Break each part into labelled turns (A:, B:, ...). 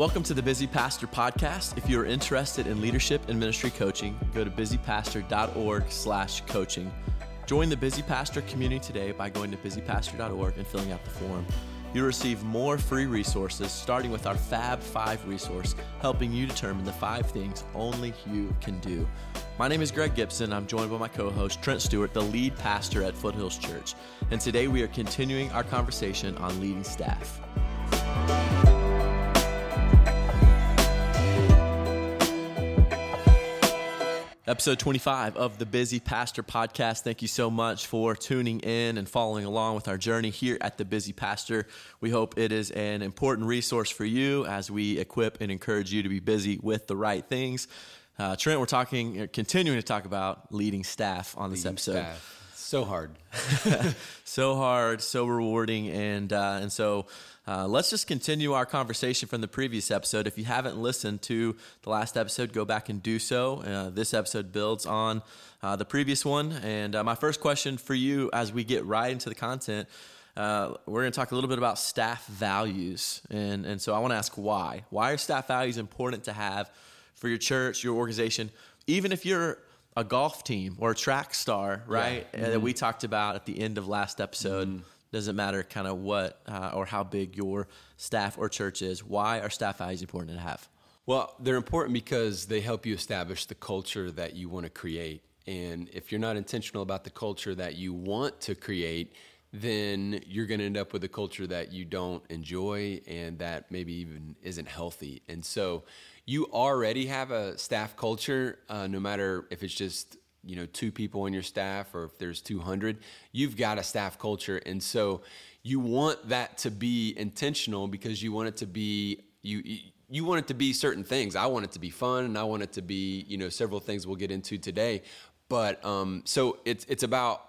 A: Welcome to the Busy Pastor podcast. If you're interested in leadership and ministry coaching, go to busypastor.org/coaching. Join the Busy Pastor community today by going to busypastor.org and filling out the form. You'll receive more free resources, starting with our Fab 5 resource, helping you determine the five things only you can do. My name is Greg Gibson. I'm joined by my co host, Trent Stewart, the lead pastor at Foothills Church. And today we are continuing our conversation on leading staff. Episode 25 of the Busy Pastor Podcast. Thank you so much for tuning in and following along with our journey here at the Busy Pastor. We hope it is an important resource for you as we equip and encourage you to be busy with the right things. Uh, Trent, we're talking, continuing to talk about leading staff on this
B: leading
A: episode.
B: Staff. So hard,
A: so hard, so rewarding, and uh, and so uh, let's just continue our conversation from the previous episode. If you haven't listened to the last episode, go back and do so. Uh, this episode builds on uh, the previous one. And uh, my first question for you as we get right into the content, uh, we're going to talk a little bit about staff values. And, and so I want to ask why. Why are staff values important to have for your church, your organization, even if you're a golf team or a track star, right? Yeah. Mm-hmm. That we talked about at the end of last episode. Mm-hmm doesn't matter kind of what uh, or how big your staff or church is. Why are staff values important to have?
B: Well, they're important because they help you establish the culture that you want to create. And if you're not intentional about the culture that you want to create, then you're going to end up with a culture that you don't enjoy and that maybe even isn't healthy. And so you already have a staff culture, uh, no matter if it's just you know two people on your staff or if there's 200 you've got a staff culture. And so you want that to be intentional because you want it to be you you want it to be certain things. I want it to be fun and i want it to be you know several things we'll get into today. But um, so it's it's about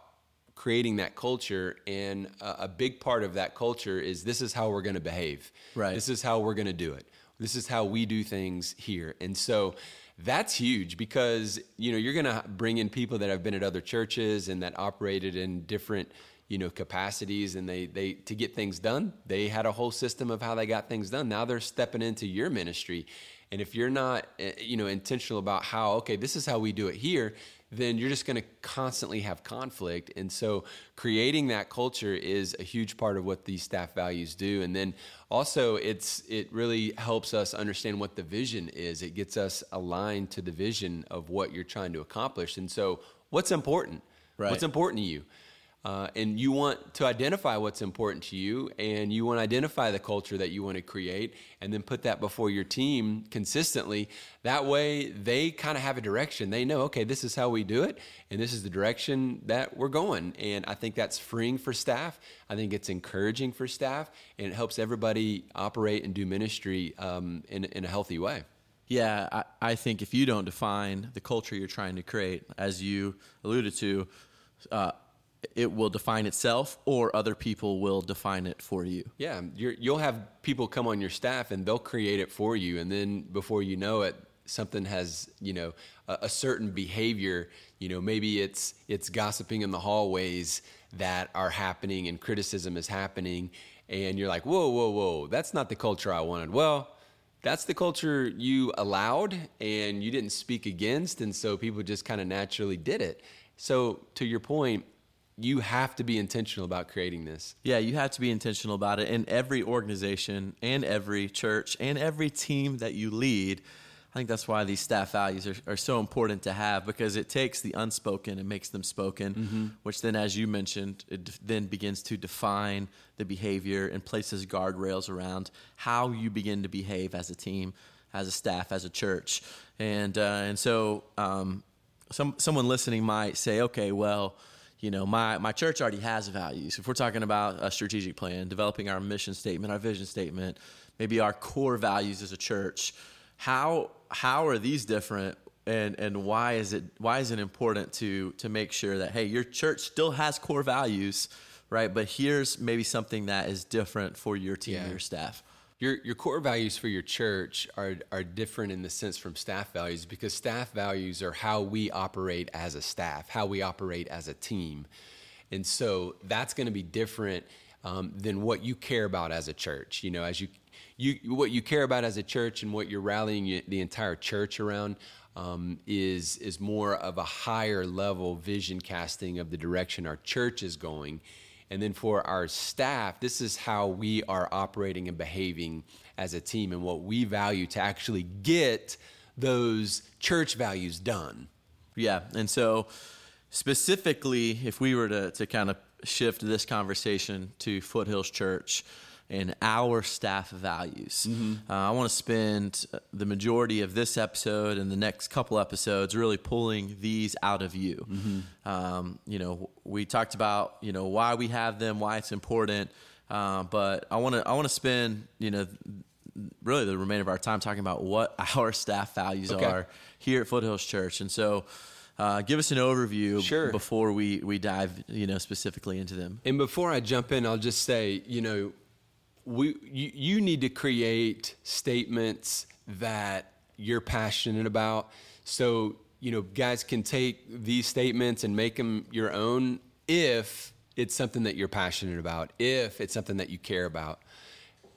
B: creating that culture and a, a big part of that culture is this is how we're going to behave.
A: Right.
B: This is how we're going to do it this is how we do things here. And so that's huge because you know you're going to bring in people that have been at other churches and that operated in different you know capacities and they they to get things done they had a whole system of how they got things done. Now they're stepping into your ministry. And if you're not eh, you know intentional about how okay this is how we do it here then you're just going to constantly have conflict. And so creating that culture is a huge part of what these staff values do. And then also it's it really helps us understand what the vision is. It gets us aligned to the vision of what you're trying to accomplish. And so what's important?
A: Right.
B: What's important to you? Uh, and you want to identify what's important to you and you want to identify the culture that you want to create and then put that before your team consistently. That way they kind of have a direction. They know okay this is how we do it and this is the direction that we're going. And i think that's freeing for staff. I think it's encouraging for staff and it helps everybody operate and do ministry um, in, in a healthy way.
A: Yeah, I, I, think if you don't define the culture you're trying to create, as you alluded to, uh, it will define itself or other people will define it for you.
B: Yeah, you will have people come on your staff and they'll create it for you. And then before you know it, something has, you know, a, a certain behavior, you know, maybe it's, it's gossiping in the hallways that are happening and criticism is happening. And you're like, whoa, whoa, whoa, that's not the culture I wanted. Well, that's the culture you allowed and you didn't speak against. And so people just kind of naturally did it. So, to your point, you have to be intentional about creating this.
A: Yeah, you have to be intentional about it. In every organization and every church and every team that you lead, I think that's why these staff values are, are so important to have because it takes the unspoken and makes them spoken, mm-hmm. which then, as you mentioned, it then begins to define the behavior and places guardrails around how you begin to behave as a team, as a staff, as a church. And, uh, and so um, some, someone listening might say, okay, well, you know, my, my church already has values. If we're talking about a strategic plan, developing our mission statement, our vision statement, maybe our core values as a church, how how are these different and and why is it why is it important to to make sure that hey, your church still has core values, right? But here's maybe something that is different for your team yeah. your staff
B: your your core values for your church are are different in the sense from staff values because staff values are how we operate as a staff, how we operate as a team. And so that's going to be different um, than what you care about as a church. You know, as you you what you care about as a church and what you're rallying the entire church around um, is is more of a higher level vision casting of the direction our church is going. And then for our staff, this is how we are operating and behaving as a team and what we value to actually get those church values done.
A: Yeah. And so, specifically, if we were to, to kind of shift this conversation to Foothills Church, and our staff values. Mm-hmm. Uh, I want to spend the majority of this episode and the next couple episodes really pulling these out of you. Mm-hmm. Um, you know, we talked about you know why we have them, why it's important, uh, but I want to I want to spend you know really the remainder of our time talking about what our staff values okay. are here at Foothills Church, and so. Uh, give us an overview
B: sure.
A: before we, we dive, you know, specifically into them.
B: And before I jump in, I'll just say, you know, we you, you need to create statements that you're passionate about so you know guys can take these statements and make them your own if it's something that you're passionate about if it's something that you care about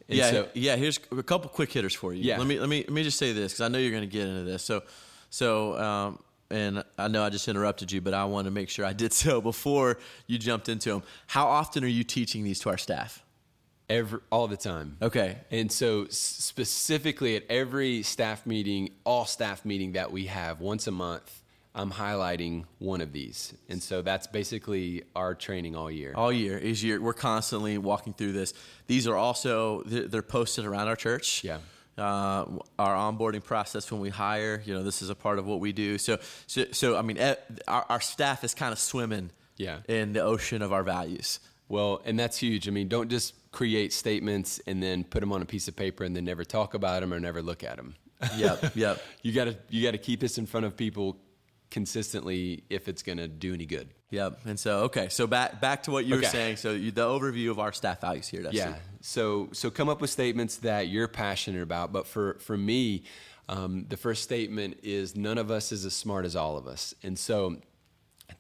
A: and yeah so, yeah here's a couple quick hitters for you
B: yeah.
A: let me let me let me just say this because i know you're going to get into this so so um, and I know I just interrupted you, but I want to make sure I did so before you jumped into them. How often are you teaching these to our staff?
B: Every, all the time.
A: Okay.
B: And so, specifically at every staff meeting, all staff meeting that we have once a month, I'm highlighting one of these. And so that's basically our training all year.
A: All year is year. We're constantly walking through this. These are also they're posted around our church.
B: Yeah.
A: Uh, our onboarding process when we hire, you know, this is a part of what we do. So, so, so I mean, our, our staff is kind of swimming
B: yeah.
A: in the ocean of our values.
B: Well, and that's huge. I mean, don't just create statements and then put them on a piece of paper and then never talk about them or never look at them.
A: Yep, yep.
B: you got to you got to keep this in front of people consistently if it's going to do any good.
A: Yep. And so, okay, so back back to what you okay. were saying. So you, the overview of our staff values here.
B: That's yeah. So so come up with statements that you're passionate about. But for for me, um, the first statement is none of us is as smart as all of us. And so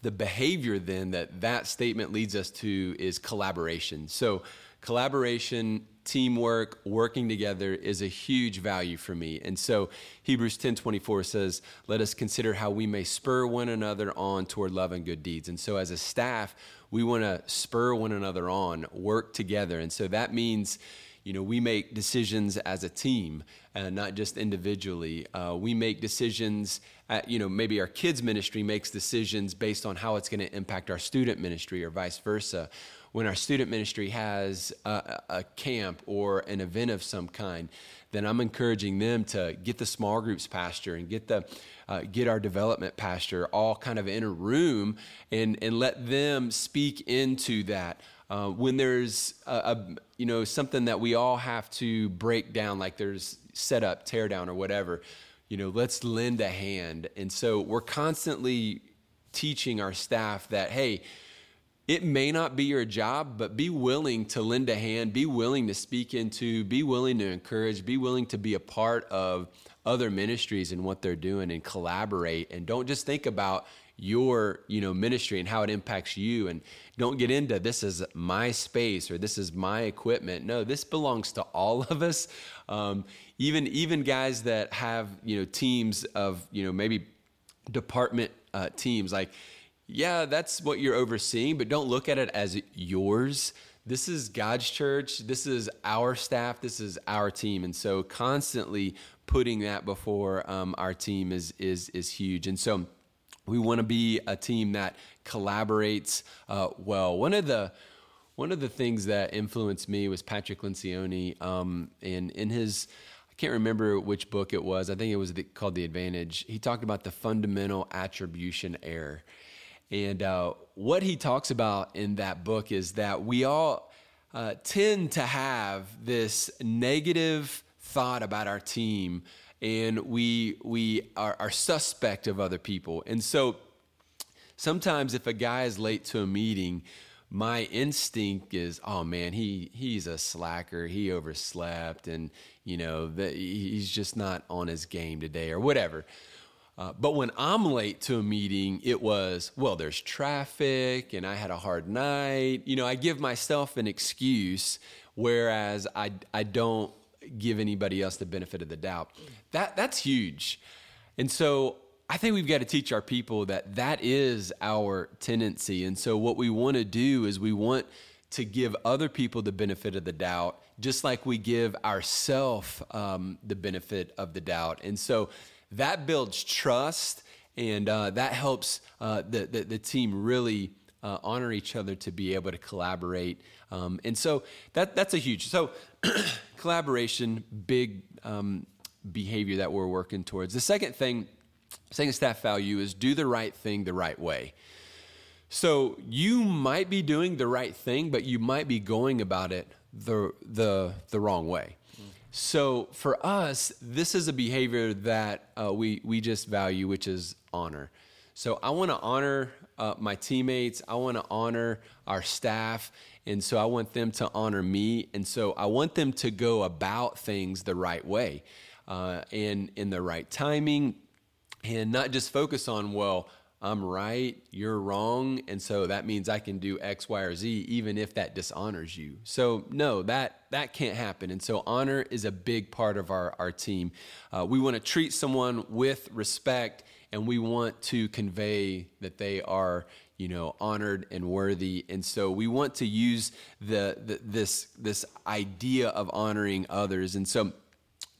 B: the behavior then that that statement leads us to is collaboration. So collaboration, teamwork, working together is a huge value for me. And so Hebrews 10:24 says, "Let us consider how we may spur one another on toward love and good deeds." And so as a staff, we want to spur one another on, work together. And so that means you know, we make decisions as a team, uh, not just individually. Uh, we make decisions, at, you know, maybe our kids' ministry makes decisions based on how it's going to impact our student ministry or vice versa when our student ministry has a, a, camp or an event of some kind, then I'm encouraging them to get the small groups pastor and get the uh, get our development pastor all kind of in a room and and let them speak into that. Uh, when there's a, a, you know something that we all have to break down, like there's set up, tear down, or whatever, you know, let's lend a hand. And so we're constantly teaching our staff that hey it may not be your job, but be willing to lend a hand, be willing to speak into, be willing to encourage, be willing to be a part of other ministries and what they're doing and collaborate. And don't just think about your you know ministry and how it impacts you and don't get into this is my space or this is my equipment no this belongs to all of us um, even even guys that have you know teams of you know maybe department uh, teams like yeah, that's what you're overseeing, but don't look at it as yours. This is God's church. This is our staff. This is our team. And so constantly putting that before um, our team is, is, is huge. And so we want to be a team that collaborates uh, well. One of the one of the things that influenced me was Patrick Lencioni, um, and in his I can't remember which book it was. I think it was the, called The Advantage. He talked about the fundamental attribution error. And uh, what he talks about in that book is that we all uh, tend to have this negative thought about our team and we, we are, are suspect of other people. And so sometimes if a guy is late to a meeting, my instinct is, oh man, he he's a slacker. He overslept, and you know that he's just not on his game today, or whatever. Uh, but when I'm late to a meeting, it was, well, there's traffic and I had a hard night. You know, I give myself an excuse, whereas I, I don't give anybody else the benefit of the doubt. That, that's huge. And so I think we've got to teach our people that that is our tendency. And so what we want to do is we want to give other people the benefit of the doubt, just like we give ourselves um, the benefit of the doubt. And so that builds trust and uh, that helps uh, the, the, the, team really uh, honor each other to be able to collaborate. Um, and so that, that's a huge, so collaboration, big um, behavior that we're working towards. The second thing, second staff value is do the right thing the right way. So you might be doing the right thing, but you might be going about it the the the wrong way. So for us, this is a behavior that uh, we we just value, which is honor. So I want to honor uh, my teammates. I want to honor our staff, and so I want them to honor me. And so I want them to go about things the right way, uh, and in the right timing, and not just focus on well I'm right, you're wrong, and so that means I can do X, Y, or Z, even if that dishonors you. So no, that that can't happen. And so honor is a big part of our our team. Uh, we want to treat someone with respect, and we want to convey that they are you know honored and worthy and so we want to use the, the, this this idea of honoring others and so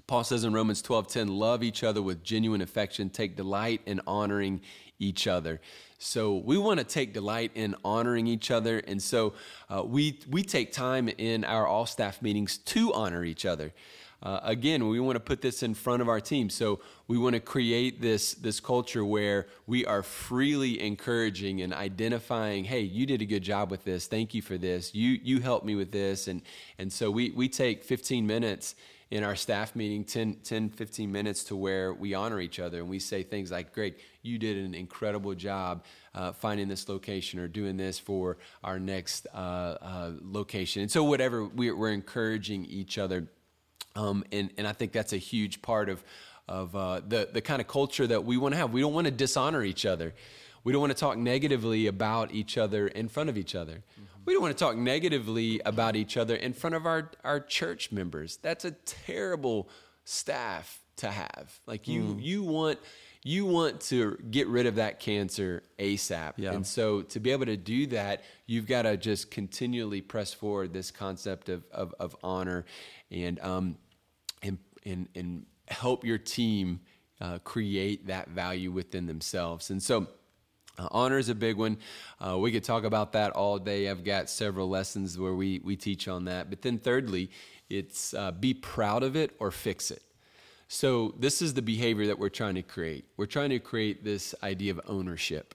B: paul says in romans 12 10 love each other with genuine affection take delight in honoring each other. So we want to take delight in honoring each other, and so uh, we we take time in our all staff meetings to honor each other. Uh, again, we want to put this in front of our team. So we want to create this this culture where we are freely encouraging and identifying, hey, you did a good job with this. Thank you for this. You you helped me with this. And and so we we take 15 minutes in our staff meeting 10, 10 15 minutes to where we honor each other and we say things like greg you did an incredible job uh, finding this location or doing this for our next uh, uh, location. And so whatever we're, we're encouraging each other. Um, and, and i think that's a huge part of, of uh, the, the kind of culture that we want to have. We don't want to dishonor each other. We don't want to talk negatively about each other in front of each other we don't want to talk negatively about each other in front of our, our church members. That's a terrible staff to have. Like you mm. you want you want to get rid of that cancer ASAP. Yeah. And so to be able to do that, you've got to just continually press forward this concept of, of, of honor and, um, and, and, and help your team uh, create that value within themselves. And so uh, honor is a big one. Uh, we could talk about that all day. I've got several lessons where we, we teach on that. But then, thirdly, it's uh, be proud of it or fix it. So, this is the behavior that we're trying to create. We're trying to create this idea of ownership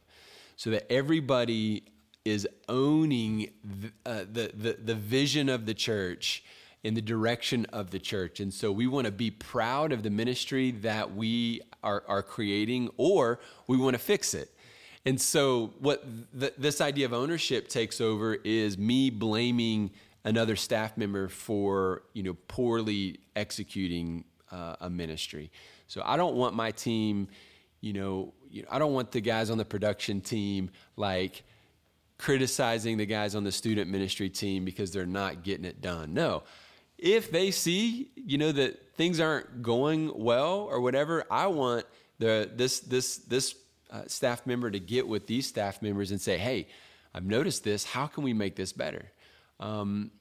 B: so that everybody is owning the, uh, the, the, the vision of the church in the direction of the church. And so we want to be proud of the ministry that we are, are creating, or we want to fix it. And so, what th- this idea of ownership takes over is me blaming another staff member for you know poorly executing uh, a ministry. So I don't want my team, you know, you know, I don't want the guys on the production team like criticizing the guys on the student ministry team because they're not getting it done. No. If they see, you know, that things aren't going well or whatever, I want the this this this uh, staff member to get with these staff members and say, hey, I've noticed this. How can we make this better? Um,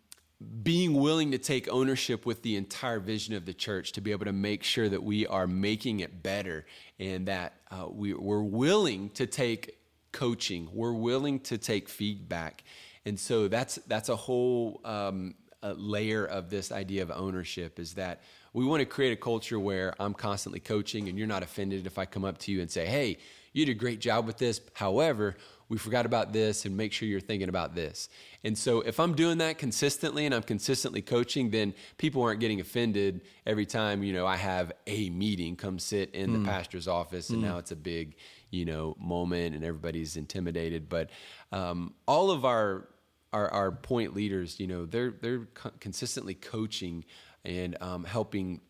B: being willing to take ownership with the entire vision of the church to be able to make sure that we are making it better and that uh, we, we're willing to take coaching, we're willing to take feedback. And so that's, that's a whole um, a layer of this idea of ownership is that we want to create a culture where I'm constantly coaching and you're not offended if I come up to you and say, hey, you did a great job with this. However, we forgot about this and make sure you're thinking about this. And so if I'm doing that consistently and I'm consistently coaching, then people aren't getting offended every time, you know, I have a meeting come sit in mm. the pastor's office and mm. now it's a big, you know, moment and everybody's intimidated. But um, all of our, our, our point leaders, you know, they're, they're co- consistently coaching and um, helping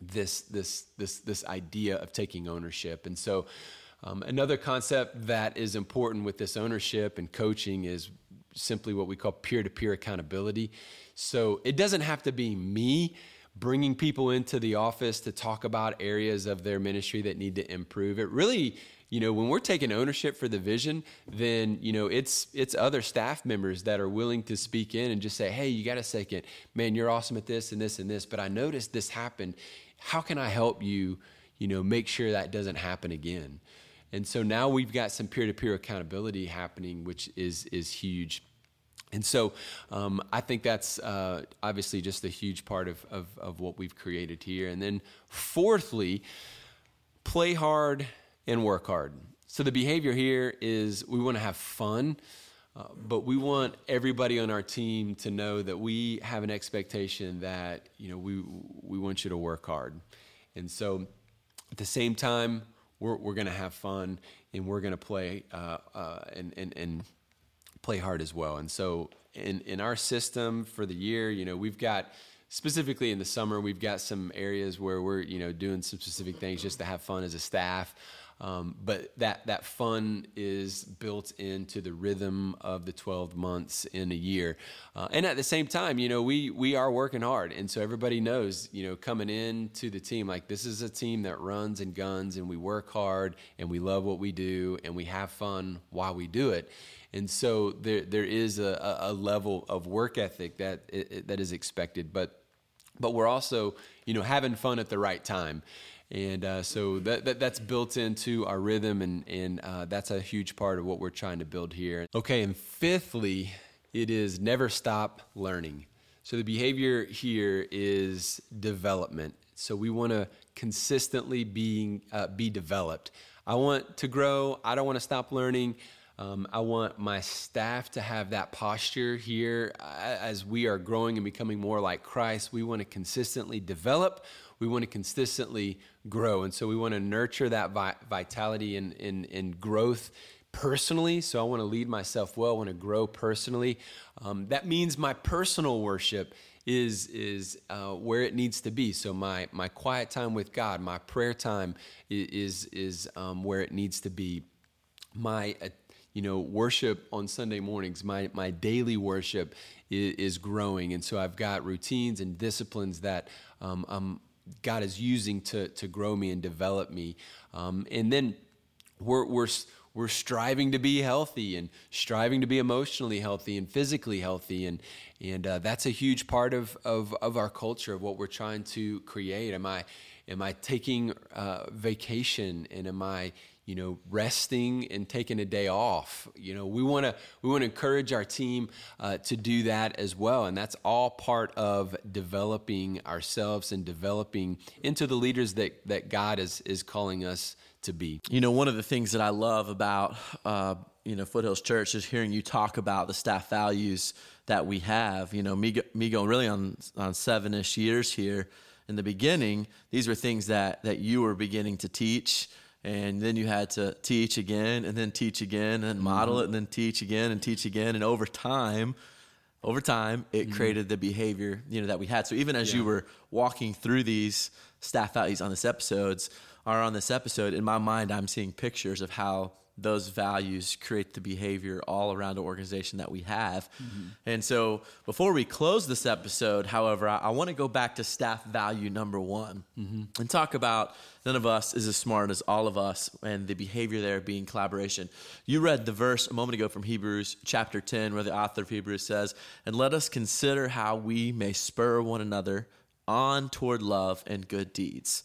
B: this this this this idea of taking ownership. And so, um, another concept that is important with this ownership and coaching is simply what we call peer to peer accountability. So it doesn't have to be me bringing people into the office to talk about areas of their ministry that need to improve. It really you know when we're taking ownership for the vision then you know it's it's other staff members that are willing to speak in and just say hey you got a second man you're awesome at this and this and this but i noticed this happened how can i help you you know make sure that doesn't happen again and so now we've got some peer-to-peer accountability happening which is is huge and so um, I think that's uh, obviously just a huge part of, of, of what we've created here. And then, fourthly, play hard and work hard. So the behavior here is we want to have fun, uh, but we want everybody on our team to know that we have an expectation that you know we we want you to work hard, and so at the same time we're we're going to have fun and we're going to play uh, uh, and and and play hard as well. And so in in our system for the year, you know, we've got specifically in the summer, we've got some areas where we're you know doing some specific things just to have fun as a staff. Um, but that that fun is built into the rhythm of the 12 months in a year, uh, and at the same time, you know, we we are working hard, and so everybody knows, you know, coming in to the team, like this is a team that runs and guns, and we work hard, and we love what we do, and we have fun while we do it, and so there there is a, a level of work ethic that that is expected, but but we're also you know having fun at the right time and uh, so that, that, that's built into our rhythm and, and uh, that's a huge part of what we're trying to build here. Okay and fifthly it is never stop learning. So the behavior here is development. So we want to consistently being uh, be developed. I want to grow. I don't want to stop learning. Um, I want my staff to have that posture here. As we are growing and becoming more like Christ. We want to consistently develop we want to consistently grow. And so we want to nurture that vi- vitality and, and, and growth personally. So I want to lead myself well, I want to grow personally. Um, that means my personal worship is is uh, where it needs to be. So my my quiet time with God, my prayer time is is um, where it needs to be. My uh, you know worship on Sunday mornings, my my daily worship is, is, growing, and so I've got routines and disciplines that um, I'm God is using to, to grow me and develop me. Um, and then we're, we're, we're striving to be healthy and striving to be emotionally healthy and physically healthy. And, and uh, that's a huge part of, of, of our culture, of what we're trying to create. Am I, am I taking uh, vacation and am I, you know, resting and taking a day off. You know, we want to we want to encourage our team uh, to do that as well, and that's all part of developing ourselves and developing into the leaders that that God is is calling us to be.
A: You know, one of the things that I love about uh, you know Foothills Church is hearing you talk about the staff values that we have. You know, me me going really on on seven ish years here. In the beginning, these were things that that you were beginning to teach and then you had to teach again and then teach again and model mm-hmm. it and then teach again and teach again and over time over time it mm-hmm. created the behavior you know that we had so even as yeah. you were walking through these staff values on this episodes are on this episode in my mind i'm seeing pictures of how those values create the behavior all around the organization that we have. Mm-hmm. And so, before we close this episode, however, I, I want to go back to staff value number one mm-hmm. and talk about none of us is as smart as all of us and the behavior there being collaboration. You read the verse a moment ago from Hebrews chapter 10, where the author of Hebrews says, And let us consider how we may spur one another on toward love and good deeds.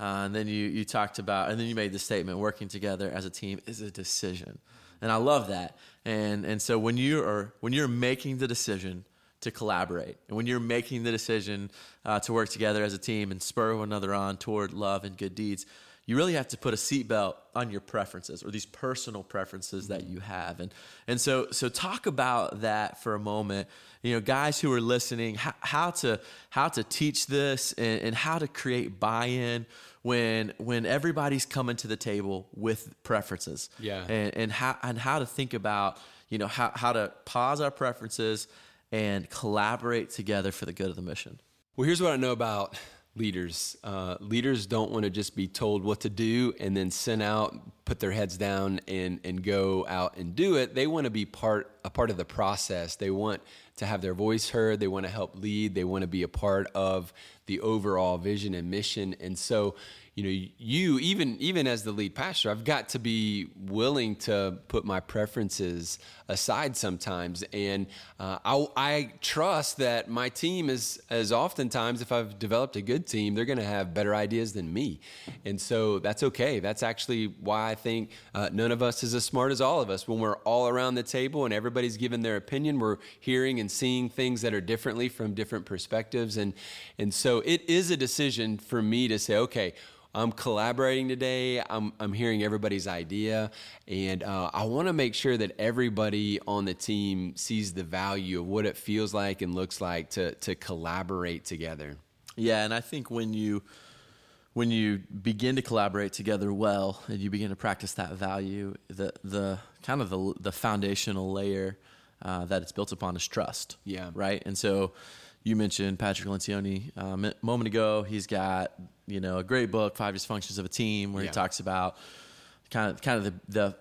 A: Uh, and then you, you talked about, and then you made the statement working together as a team is a decision. And I love that. And, and so when you are, when you're making the decision to collaborate and when you're making the decision uh, to work together as a team and spur one another on toward love and good deeds, you really have to put a seatbelt on your preferences or these personal preferences that mm-hmm. you have. And, and so, so talk about that for a moment. You know, guys who are listening, how, how to, how to teach this and, and how to create buy-in when when everybody's coming to the table with preferences.
B: Yeah.
A: And and how and how to think about, you know, how, how to pause our preferences and collaborate together for the good of the mission.
B: Well, here's what I know about leaders. Uh, leaders don't want to just be told what to do and then send out, put their heads down, and and go out and do it. They want to be part a part of the process. They want to have their voice heard. They want to help lead. They want to be a part of the overall vision and mission. And so, you know, you even even as the lead pastor, I've got to be willing to put my preferences aside sometimes, and uh, I, I, trust that my team is as oftentimes, if I've developed a good team, they're going to have better ideas than me, and so that's okay. That's actually why I think uh, none of us is as smart as all of us. When we're all around the table and everybody's giving their opinion, we're hearing and seeing things that are differently from different perspectives, and and so it is a decision for me to say, okay I'm collaborating today. I'm, I'm hearing everybody's idea, and uh, I want to make sure that everybody on the team sees the value of what it feels like and looks like to to collaborate together.
A: Yeah, and I think when you when you begin to collaborate together well and you begin to practice that value, the the kind of the the foundational layer uh, that it's built upon is trust.
B: Yeah.
A: Right. And so you mentioned Patrick Lencioni um, a moment ago. He's got you know a great book, Five Dysfunctions of a Team, where yeah. he talks about kind of kind of the, the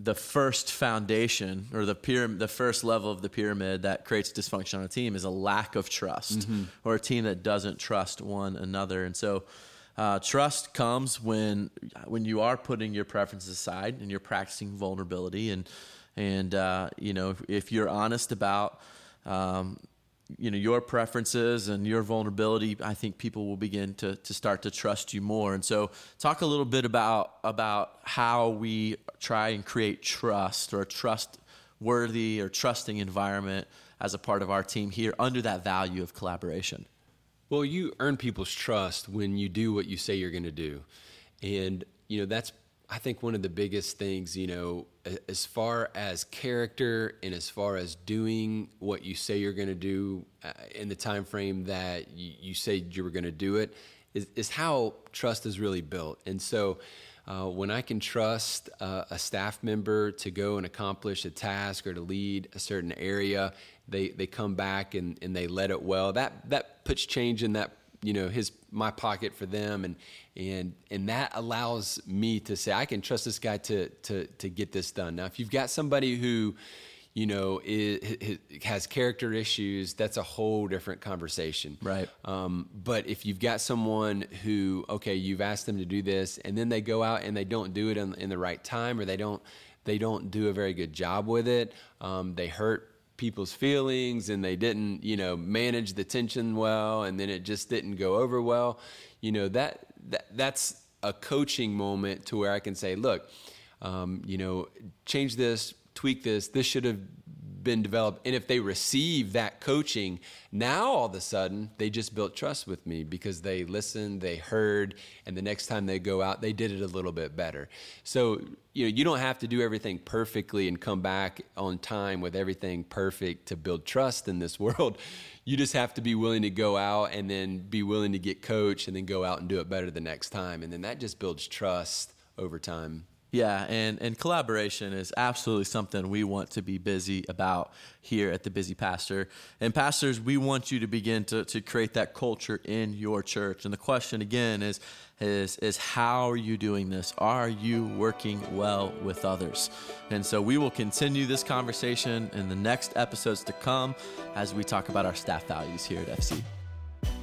A: the first foundation or the pyramid, the first level of the pyramid that creates dysfunction on a team is a lack of trust mm-hmm. or a team that doesn't trust one another. And so, uh, trust comes when when you are putting your preferences aside and you're practicing vulnerability and and uh, you know if, if, you're honest about um, you know your preferences and your vulnerability i think people will begin to, to start to trust you more. And so talk a little bit about about how we try and create trust or a trustworthy or trusting environment as a part of our team here under that value of collaboration.
B: Well you earn people's trust when you do what you say you're going to do. And you know that's I think one of the biggest things, you know, as far as character and as far as doing what you say you're going to do uh, in the time frame that you, you say you were going to do it, is, is, how trust is really built. And so, uh, when I can trust uh, a staff member to go and accomplish a task or to lead a certain area, they they come back and, and they let it well. That that puts change in that you know his my pocket for them. And and and that allows me to say I can trust this guy to to to get this done. Now if you've got somebody who you know is, has character issues that's a whole different conversation.
A: Right.
B: Um, but if you've got someone who okay you've asked them to do this and then they go out and they don't do it in, in the right time or they don't they don't do a very good job with it um, they hurt people's feelings and they didn't, you know, manage the tension well and then it just didn't go over well, you know, that, that that's a coaching moment to where I can say, look, um, you know, change this, tweak this. This should have been developed. And if they receive that coaching, now all of a sudden they just built trust with me because they listened, they heard, and the next time they go out, they did it a little bit better. So, you know, you don't have to do everything perfectly and come back on time with everything perfect to build trust in this world. You just have to be willing to go out and then be willing to get coached and then go out and do it better the next time. And then that just builds trust over time.
A: Yeah, and, and collaboration is absolutely something we want to be busy about here at the Busy Pastor. And pastors, we want you to begin to, to create that culture in your church. And the question again is, is, is how are you doing this? Are you working well with others? And so we will continue this conversation in the next episodes to come as we talk about our staff values here at FC.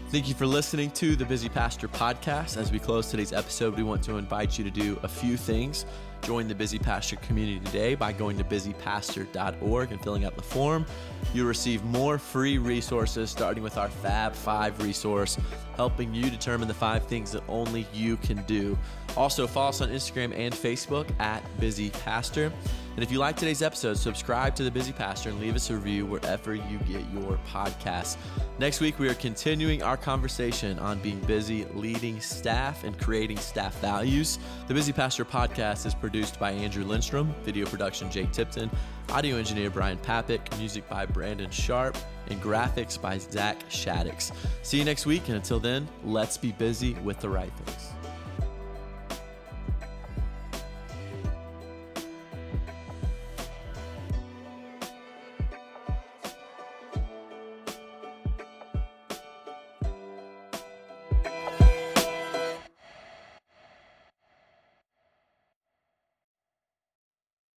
A: Thank you for listening to the Busy Pastor podcast. As we close today's episode, we want to invite you to do a few things. Join the Busy Pastor community today by going to busypastor.org and filling out the form. You'll receive more free resources, starting with our Fab 5 resource, helping you determine the five things that only you can do. Also, follow us on Instagram and Facebook at Busy Pastor. And if you like today's episode, subscribe to The Busy Pastor and leave us a review wherever you get your podcasts. Next week, we are continuing our conversation on being busy leading staff and creating staff values. The Busy Pastor podcast is produced by Andrew Lindstrom, video production Jake Tipton, audio engineer Brian Papick, music by Brandon Sharp, and graphics by Zach Shaddix. See you next week, and until then, let's be busy with the right things.